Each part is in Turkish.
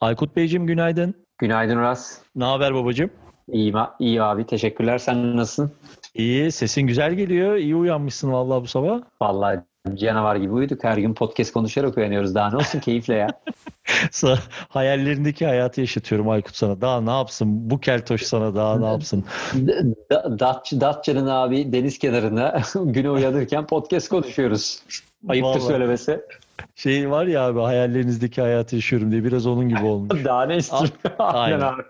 Aykut Beyciğim günaydın. Günaydın Uras. Ne haber babacığım? İyi, iyi abi teşekkürler. Sen nasılsın? İyi sesin güzel geliyor. İyi uyanmışsın vallahi bu sabah. Vallahi canavar gibi uyuduk. Her gün podcast konuşarak uyanıyoruz. Daha ne olsun keyifle ya. Hayallerindeki hayatı yaşatıyorum Aykut sana. Daha ne yapsın? Bu keltoş sana daha ne yapsın? Datç, Datça'nın abi deniz kenarında güne uyanırken podcast konuşuyoruz. Ayıptır Vallahi. söylemesi. Şey var ya abi hayallerinizdeki hayatı yaşıyorum diye biraz onun gibi olmuş. Daha ne istiyorsun? Aynen. abi.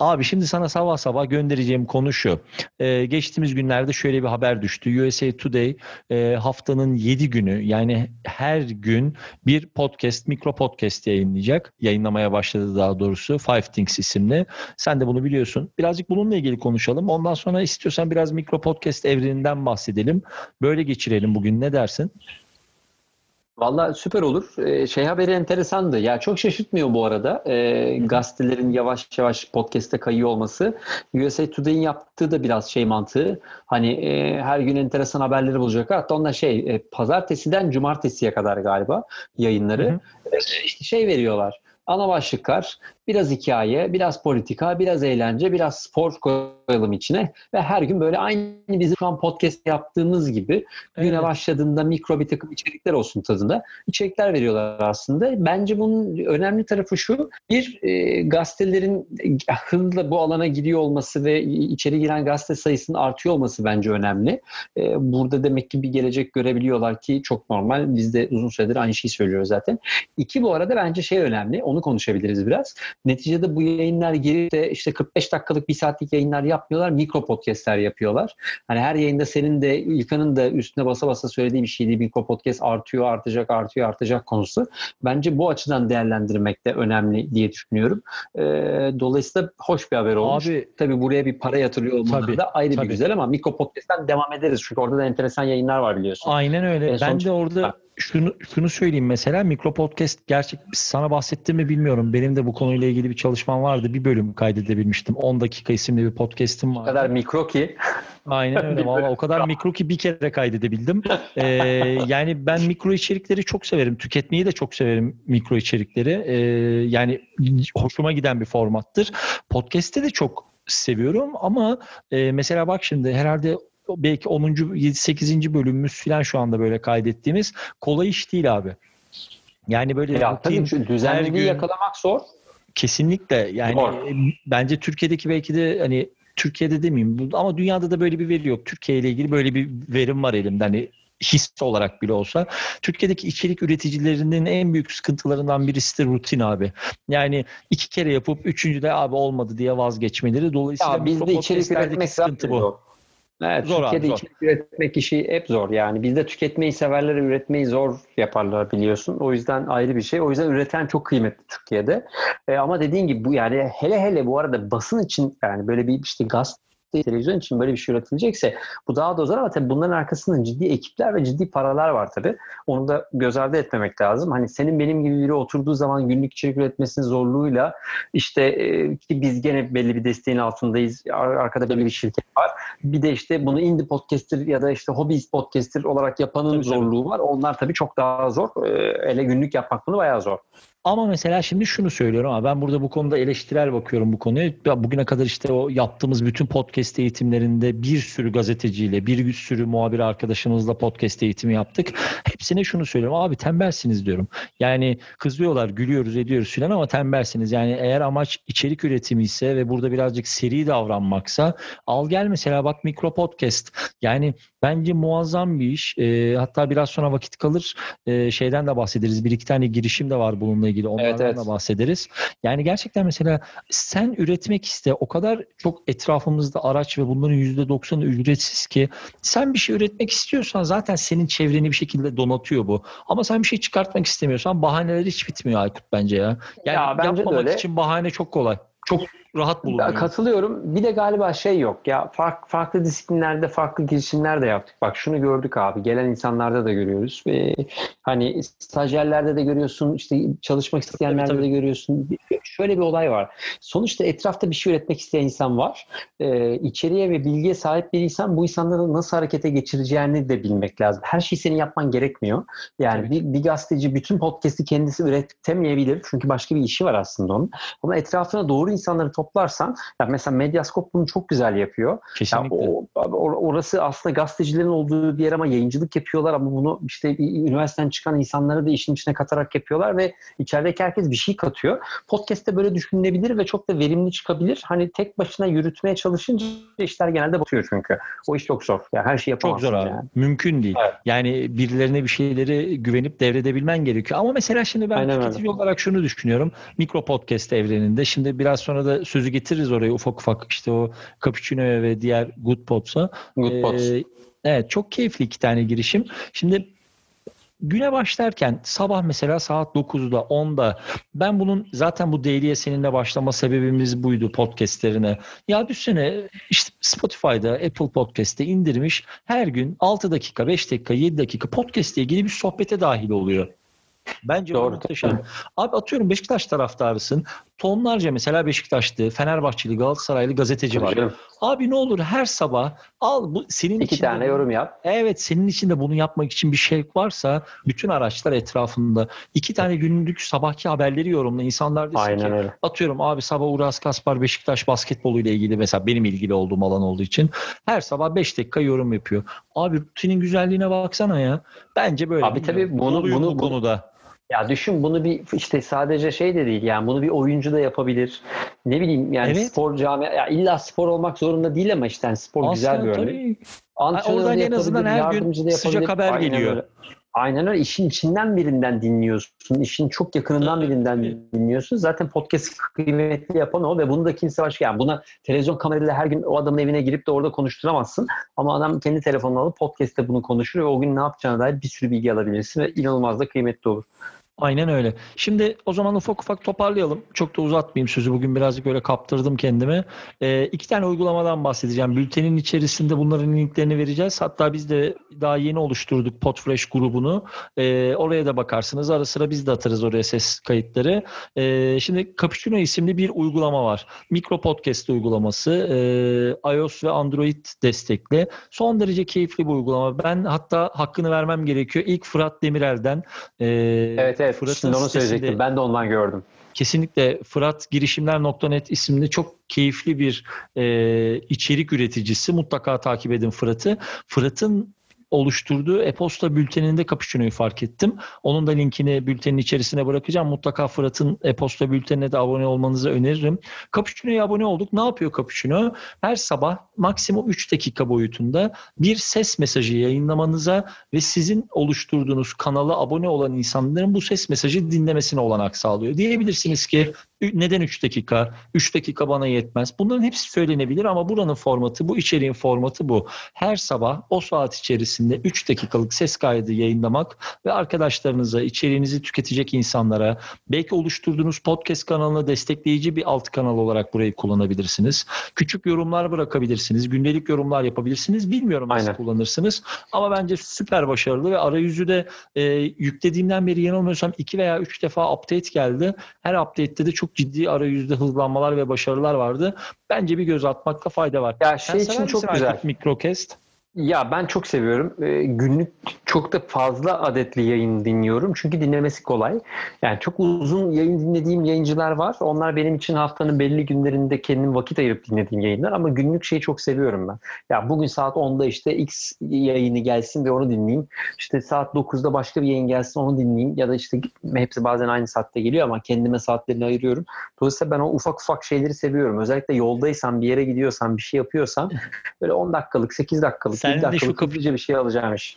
Abi şimdi sana sabah sabah göndereceğim konu şu. Ee, geçtiğimiz günlerde şöyle bir haber düştü. USA Today e, haftanın 7 günü yani her gün bir podcast, mikro podcast yayınlayacak. Yayınlamaya başladı daha doğrusu. Five Things isimli. Sen de bunu biliyorsun. Birazcık bununla ilgili konuşalım. Ondan sonra istiyorsan biraz mikro podcast evreninden bahsedelim. Böyle geçirelim bugün. Ne dersin? Valla süper olur. Ee, şey haberi enteresandı. Ya çok şaşırtmıyor bu arada. Ee, gazetelerin yavaş yavaş podcast'e kayıyor olması. USA Today'in yaptığı da biraz şey mantığı. Hani e, her gün enteresan haberleri bulacak. Hatta onlar şey e, pazartesiden cumartesiye kadar galiba yayınları. Hı hı. E, işte şey veriyorlar ana başlıklar, biraz hikaye, biraz politika, biraz eğlence, biraz spor koyalım içine ve her gün böyle aynı bizim şu an podcast yaptığımız gibi evet. güne başladığında mikro bir takım içerikler olsun tadında içerikler veriyorlar aslında. Bence bunun önemli tarafı şu, bir e, gazetelerin hızla bu alana giriyor olması ve içeri giren gazete sayısının artıyor olması bence önemli. E, burada demek ki bir gelecek görebiliyorlar ki çok normal. Biz de uzun süredir aynı şeyi söylüyoruz zaten. İki bu arada bence şey önemli, onu konuşabiliriz biraz. Neticede bu yayınlar girip de işte 45 dakikalık bir saatlik yayınlar yapmıyorlar. Mikro podcastler yapıyorlar. Hani her yayında senin de İlkan'ın da üstüne basa basa söylediği bir şeydi. Mikro podcast artıyor, artacak, artıyor, artacak konusu. Bence bu açıdan değerlendirmek de önemli diye düşünüyorum. Ee, dolayısıyla hoş bir haber olmuş. Abi, tabii buraya bir para yatırıyor olmaları tabii, da ayrı tabii. bir güzel ama Mikro Podcast'ten devam ederiz. Çünkü orada da enteresan yayınlar var biliyorsun. Aynen öyle. Ee, ben de orada şunu şunu söyleyeyim mesela mikro podcast gerçek sana bahsettim mi bilmiyorum. Benim de bu konuyla ilgili bir çalışmam vardı. Bir bölüm kaydedebilmiştim. 10 dakika isimli bir podcast'im var. O kadar mikro ki. Aynen öyle. Valla o kadar mikro ki bir kere kaydedebildim. Ee, yani ben mikro içerikleri çok severim. Tüketmeyi de çok severim mikro içerikleri. Ee, yani hoşuma giden bir formattır. Podcast'te de çok seviyorum ama e, mesela bak şimdi herhalde belki 10. 8. bölümümüz falan şu anda böyle kaydettiğimiz kolay iş değil abi. Yani böyle ya, rutin, tabii düzenliliği gün, yakalamak zor. Kesinlikle. Yani zor. bence Türkiye'deki belki de hani Türkiye'de demeyeyim ama dünyada da böyle bir veri yok. Türkiye ile ilgili böyle bir verim var elimde. Hani his olarak bile olsa. Türkiye'deki içerik üreticilerinin en büyük sıkıntılarından birisi de rutin abi. Yani iki kere yapıp üçüncüde abi olmadı diye vazgeçmeleri. Dolayısıyla ya bizde içerik üretmek sıkıntı bu. Evet, zor Türkiye'de abi, içerik üretmek işi hep zor yani. Bizde tüketmeyi severler, üretmeyi zor yaparlar biliyorsun. O yüzden ayrı bir şey. O yüzden üreten çok kıymetli Türkiye'de. E, ama dediğin gibi bu yani hele hele bu arada basın için yani böyle bir işte gaz televizyon için böyle bir şey üretilecekse bu daha da zor ama tabii bunların arkasında ciddi ekipler ve ciddi paralar var tabii. Onu da göz ardı etmemek lazım. Hani senin benim gibi biri oturduğu zaman günlük içerik üretmesinin zorluğuyla işte e, ki biz gene belli bir desteğin altındayız. Arkada belli bir şirket var. Bir de işte bunu indie podcaster ya da işte hobby podcaster olarak yapanın tabii, zorluğu var. Onlar tabii çok daha zor. E, ele günlük yapmak bunu bayağı zor. Ama mesela şimdi şunu söylüyorum ama ben burada bu konuda eleştirel bakıyorum bu konuya. Bugüne kadar işte o yaptığımız bütün podcast eğitimlerinde bir sürü gazeteciyle, bir sürü muhabir arkadaşımızla podcast eğitimi yaptık. Hepsine şunu söylüyorum. Abi tembelsiniz diyorum. Yani kızıyorlar, gülüyoruz, ediyoruz filan ama tembelsiniz. Yani eğer amaç içerik üretimi ise ve burada birazcık seri davranmaksa al gel mesela bak mikro podcast. Yani bence muazzam bir iş. E, hatta biraz sonra vakit kalır e, şeyden de bahsederiz. Bir iki tane girişim de var bununla ilgili onlardan Evet, evet. da bahsederiz. Yani gerçekten mesela sen üretmek iste o kadar çok etrafımızda araç ve bunların %90'ı ücretsiz ki sen bir şey üretmek istiyorsan zaten senin çevreni bir şekilde donatıyor bu. Ama sen bir şey çıkartmak istemiyorsan bahaneler hiç bitmiyor Aykut bence ya. Yani Ya bence yapmamak öyle. için bahane çok kolay. Çok rahat bulunuyor. Katılıyorum. Bir de galiba şey yok. Ya farklı, farklı disiplinlerde farklı girişimler de yaptık. Bak şunu gördük abi. Gelen insanlarda da görüyoruz. Ve hani stajyerlerde de görüyorsun. işte çalışmak isteyenlerde Tabii, tabii. de görüyorsun. Şöyle bir olay var. Sonuçta etrafta bir şey üretmek isteyen insan var. Ee, içeriye ve bilgiye sahip bir insan bu insanları nasıl harekete geçireceğini de bilmek lazım. Her şeyi senin yapman gerekmiyor. Yani Tabii bir, bir gazeteci bütün podcast'i kendisi üretemeyebilir. Çünkü başka bir işi var aslında onun. Ama etrafına doğru insanları toplarsan, ya mesela Medyascope bunu çok güzel yapıyor. Ya Kesinlikle. o, or- orası aslında gazetecilerin olduğu bir yer ama yayıncılık yapıyorlar ama bunu işte üniversiteden çıkan insanları da işin içine katarak yapıyorlar ve içerideki herkes bir şey katıyor. Podcast'te böyle düşünülebilir ve çok da verimli çıkabilir. Hani tek başına yürütmeye çalışınca işler genelde batıyor çünkü. O iş çok zor. Ya her şeyi Çok yapamazsın zor abi. yani. Mümkün değil. Evet. Yani birilerine bir şeyleri güvenip devredebilmen gerekiyor. Ama mesela şimdi ben Aynen öyle. tüketici olarak şunu düşünüyorum. Mikro podcast evreninde. Şimdi biraz sonra da sözü getiririz oraya ufak ufak işte o Cappuccino'ya ve diğer Good Pods'a. Good pods. Ee, evet çok keyifli iki tane girişim. Şimdi güne başlarken sabah mesela saat 9'da 10'da ben bunun zaten bu daily'e seninle başlama sebebimiz buydu podcastlerine. Ya düşsene işte Spotify'da Apple Podcast'te indirmiş her gün 6 dakika 5 dakika 7 dakika podcast'le ilgili bir sohbete dahil oluyor. Bence Doğru. muhteşem. Abi atıyorum Beşiktaş taraftarısın. Tonlarca mesela Beşiktaşlı, Fenerbahçeli, Galatasaraylı gazeteci var. Canım. Abi ne olur her sabah al bu senin İki tane bunu- yorum yap. Evet senin için de bunu yapmak için bir şevk varsa bütün araçlar etrafında iki tane günlük sabahki haberleri yorumla insanlar desin Aynen ki öyle. atıyorum abi sabah Uras Kaspar Beşiktaş basketbolu ile ilgili mesela benim ilgili olduğum alan olduğu için her sabah 5 dakika yorum yapıyor. Abi rutinin güzelliğine baksana ya. Bence böyle. Abi tabii bunu- bunu- bu konuda. Ya düşün bunu bir işte sadece şey de değil yani bunu bir oyuncu da yapabilir. Ne bileyim yani Evet. spor camia ya illa spor olmak zorunda değil ama işte yani spor güzel Aslında bir örnek. oradan en azından her gün sıcak haber Aynen geliyor. öyle. Aynen öyle. İşin içinden birinden dinliyorsun. İşin çok yakınından birinden dinliyorsun. Zaten podcast kıymetli yapan o ve bunu da kimse başka. Yani buna televizyon kamerayla her gün o adamın evine girip de orada konuşturamazsın. Ama adam kendi telefonunu alıp podcast'te bunu konuşur ve o gün ne yapacağına dair bir sürü bilgi alabilirsin ve inanılmaz da kıymetli olur. Aynen öyle. Şimdi o zaman ufak ufak toparlayalım. Çok da uzatmayayım sözü. Bugün birazcık öyle kaptırdım kendimi. Ee, iki tane uygulamadan bahsedeceğim. Bültenin içerisinde bunların linklerini vereceğiz. Hatta biz de daha yeni oluşturduk Podfresh grubunu. Ee, oraya da bakarsınız. Ara sıra biz de atarız oraya ses kayıtları. Ee, şimdi Cappuccino isimli bir uygulama var. Mikro podcast uygulaması. Ee, iOS ve Android destekli. Son derece keyifli bir uygulama. Ben hatta hakkını vermem gerekiyor. İlk Fırat Demirel'den e, Evet evet. Fırat'ın Şimdi onu söyleyecektim. Ben de ondan gördüm. Kesinlikle Fırat girişimler.net isimli çok keyifli bir e, içerik üreticisi. Mutlaka takip edin Fırat'ı. Fırat'ın oluşturduğu e-posta bülteninde Cappuccino'yu fark ettim. Onun da linkini bültenin içerisine bırakacağım. Mutlaka Fırat'ın e-posta bültenine de abone olmanızı öneririm. Cappuccino'ya abone olduk. Ne yapıyor Cappuccino? Her sabah maksimum 3 dakika boyutunda bir ses mesajı yayınlamanıza ve sizin oluşturduğunuz kanala abone olan insanların bu ses mesajı dinlemesine olanak sağlıyor. Diyebilirsiniz ki neden 3 dakika? 3 dakika bana yetmez. Bunların hepsi söylenebilir ama buranın formatı bu, içeriğin formatı bu. Her sabah o saat içerisinde 3 dakikalık ses kaydı yayınlamak ve arkadaşlarınıza, içeriğinizi tüketecek insanlara, belki oluşturduğunuz podcast kanalını destekleyici bir alt kanal olarak burayı kullanabilirsiniz. Küçük yorumlar bırakabilirsiniz, gündelik yorumlar yapabilirsiniz. Bilmiyorum nasıl Aynen. kullanırsınız ama bence süper başarılı ve arayüzü de e, yüklediğimden beri yanılmıyorsam 2 veya 3 defa update geldi. Her update'te de çok ciddi arayüzde hızlanmalar ve başarılar vardı. Bence bir göz atmakta fayda var. Ya Sen şey sever için çok güzel. Aykut Microcast? Ya ben çok seviyorum. Ee, günlük çok da fazla adetli yayın dinliyorum. Çünkü dinlemesi kolay. Yani çok uzun yayın dinlediğim yayıncılar var. Onlar benim için haftanın belli günlerinde kendim vakit ayırıp dinlediğim yayınlar. Ama günlük şeyi çok seviyorum ben. Ya bugün saat 10'da işte X yayını gelsin ve onu dinleyeyim. İşte saat 9'da başka bir yayın gelsin onu dinleyeyim. Ya da işte hepsi bazen aynı saatte geliyor ama kendime saatlerini ayırıyorum. Dolayısıyla ben o ufak ufak şeyleri seviyorum. Özellikle yoldaysam, bir yere gidiyorsam, bir şey yapıyorsam böyle 10 dakikalık, 8 dakikalık, Sen 7 de şu dakikalık kapı- hızlıca bir şey alacağım iş.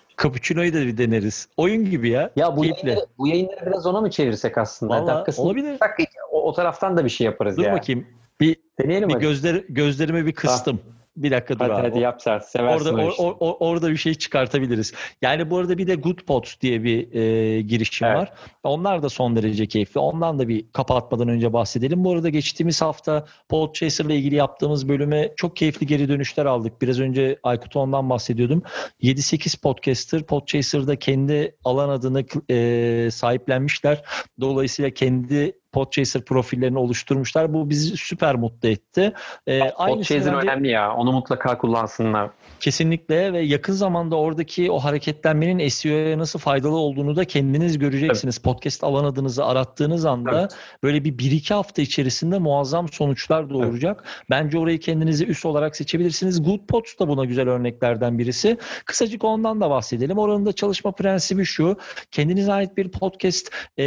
Da bir deneriz. Oyun gibi ya. Ya bu Keyifli. yayınları, bu yayınları biraz ona mı çevirsek aslında? Vallahi Dakikasını olabilir. tutsak, O, o taraftan da bir şey yaparız Dur ya. bakayım. Bir, Deneyelim bir hadi. gözler, gözlerimi bir kıstım. Bir dakika dur hadi, abi. hadi yap Sert. Seversin Orada or- or- or- orada bir şey çıkartabiliriz. Yani bu arada bir de Good Pods diye bir e, girişim Evet. var. Onlar da son derece keyifli. Ondan da bir kapatmadan önce bahsedelim. Bu arada geçtiğimiz hafta Podchaser ile ilgili yaptığımız bölüme çok keyifli geri dönüşler aldık. Biraz önce Aykut ondan bahsediyordum. 7-8 podcaster Podchaser'da kendi alan adını e, sahiplenmişler. Dolayısıyla kendi Podchaser profillerini oluşturmuşlar. Bu bizi süper mutlu etti. E, Podchaser önemli ya. Onu mutlaka kullansınlar. Kesinlikle ve yakın zamanda oradaki o hareketlenmenin SEO'ya nasıl faydalı olduğunu da kendiniz göreceksiniz. Podcast alan adınızı arattığınız anda Evet. böyle bir 1-2 hafta içerisinde muazzam sonuçlar doğuracak. Bence orayı kendinize üst olarak seçebilirsiniz. Good Pods da buna güzel örneklerden birisi. Kısacık ondan da bahsedelim. Oranın da çalışma prensibi şu. Kendinize ait bir podcast e,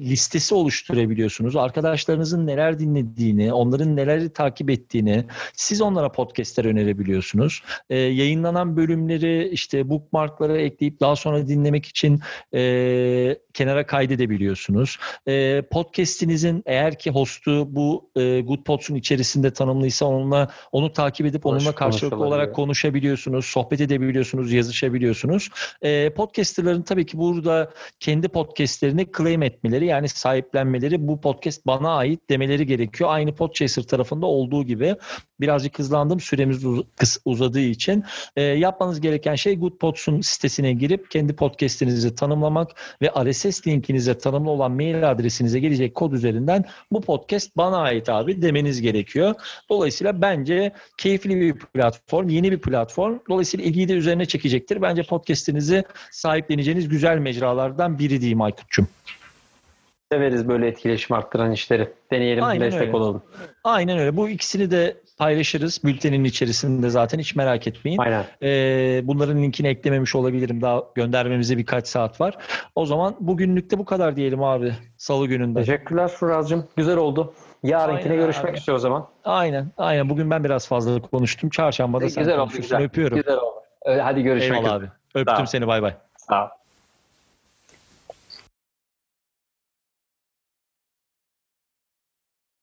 listesi oluşturabiliyorsunuz. Arkadaşlarınızın neler dinlediğini, onların neleri takip ettiğini, siz onlara podcastler önerebiliyorsunuz. E, yayınlanan bölümleri işte bookmarklara ekleyip daha sonra dinlemek için e, kenara kaydedebiliyorsunuz. E, podcast'inizin eğer ki host'u bu e, Good Pods'un içerisinde tanımlıysa onunla onu takip edip Konuş- onunla karşılıklı olarak konuşabiliyorsunuz, sohbet edebiliyorsunuz, yazışabiliyorsunuz. E, podcasterların tabii ki burada kendi podcastlerini claim etmeleri yani sahiplenmeleri bu podcast bana ait demeleri gerekiyor. Aynı Podchaser tarafında olduğu gibi birazcık hızlandım süremiz uz- uzadığı için. E, yapmanız gereken şey Good Pods'un sitesine girip kendi podcast'inizi tanımlamak ve RSS linkinize tanımlı olan mail adresinize gelecek kod üzerinden bu podcast bana ait abi demeniz gerekiyor. Dolayısıyla bence keyifli bir platform, yeni bir platform. Dolayısıyla ilgiyi de üzerine çekecektir. Bence podcast'inizi sahipleneceğiniz güzel mecralardan biri diyeyim Aykut'cum. Severiz böyle etkileşim arttıran işleri. Deneyelim, Aynen destek öyle. olalım. Aynen öyle. Bu ikisini de paylaşırız. Bültenin içerisinde zaten hiç merak etmeyin. Aynen. Ee, bunların linkini eklememiş olabilirim. Daha göndermemize birkaç saat var. O zaman bugünlük de bu kadar diyelim abi. Salı gününde. Teşekkürler Suraz'cığım. Güzel oldu. Yarınkine Aynen görüşmek abi. üzere o zaman. Aynen. Aynen. Bugün ben biraz fazla konuştum. Çarşamba da sen güzel oldu güzel. Öpüyorum. Güzel oldu. Hadi görüşmek Eyvallah üzere. abi. Öptüm Sağ seni. Bay bay. Sağ ol.